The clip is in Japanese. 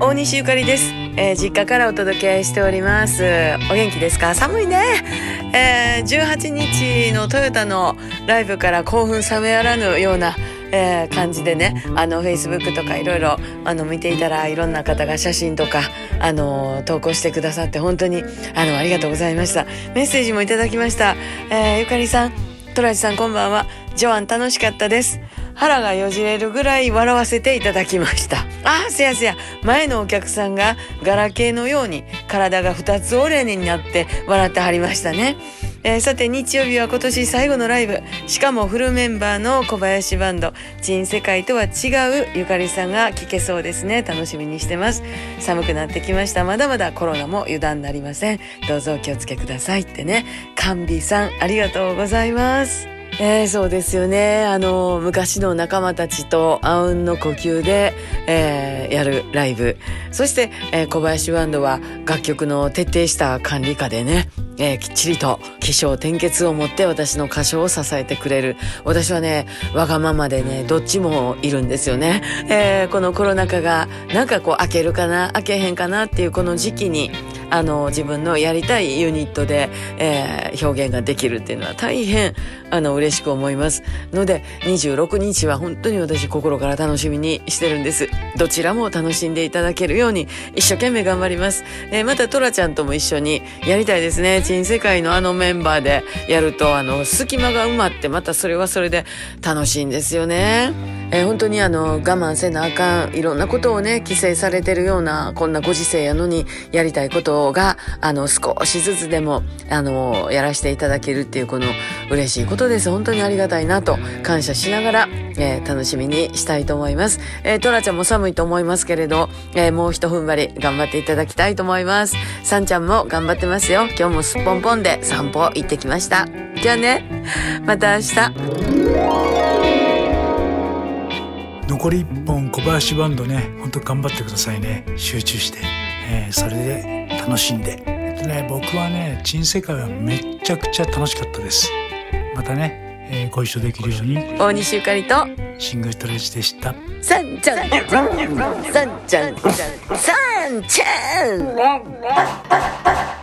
大西ゆかりです、えー実家からお届けしております。お元気ですか？寒いね、えー18日のトヨタのライブから興奮冷めやらぬようなえー感じでねあの Facebook とかいろいろあの見ていたらいろんな方が写真とかあの投稿してくださって本当にあのありがとうございました。メッセージもいただきました、えーゆかりさんトラジさんこんばんは。ジョアン楽しかったです。腹がよじれるぐらい笑わせていただきました。ああせやせや。前のお客さんがガラケーのように体が2つ折れになって笑ってはりましたね。えーさて日曜日は今年最後のライブ。しかもフルメンバーの小林バンド「珍世界」とは違うゆかりさんが聴けそうですね。楽しみにしてます。寒くなってきました。まだまだコロナも油断なりません。どうぞお気をつけくださいってね。甘美さんありがとうございます。えーそうですよね。あの昔の仲間たちとあうんの呼吸で、えーやるライブ。そして、えー小林バンドは楽曲の徹底した管理下でね、えーきっちりと起承転結を持って私の歌唱を支えてくれる。私はねわがままでねどっちもいるんですよね、えーこのコロナ禍がなんかこう開けるかな開けへんかなっていうこの時期にあの自分のやりたいユニットで、えー表現ができるっていうのは大変あの嬉しく思います。ので26日は本当に私心から楽しみにしてるんです。どちらも楽しんでいただけるように一生懸命頑張ります、えーまたトラちゃんとも一緒にやりたいですね。珍世界のあのメンバーでやるとあの隙間が埋まってまたそれはそれで楽しいんですよね。えー本当にあの我慢せなあかんいろんなことをね規制されてるようなこんなご時世やのにやりたいことがあの少しずつでもあのやらせていただけるっていうこの嬉しいことです。本当にありがたいなと感謝しながら、えー楽しみにしたいと思います、えートラちゃんも寒いと思いますけれど、えーもう一踏ん張り頑張っていただきたいと思います。さんちゃんも頑張ってますよ。今日もすっぽんぽんで散歩行ってきました。じゃあね。また明日。残り1本小林バンドねほんと頑張ってくださいね。集中して、えーそれで楽しんで。えっとね僕はね珍世界はめっちゃくちゃ楽しかったです。またね、えーご一緒できるように。大西ゆかりと。シングルトレージでした。さんちゃん。さんちゃん。さんちゃん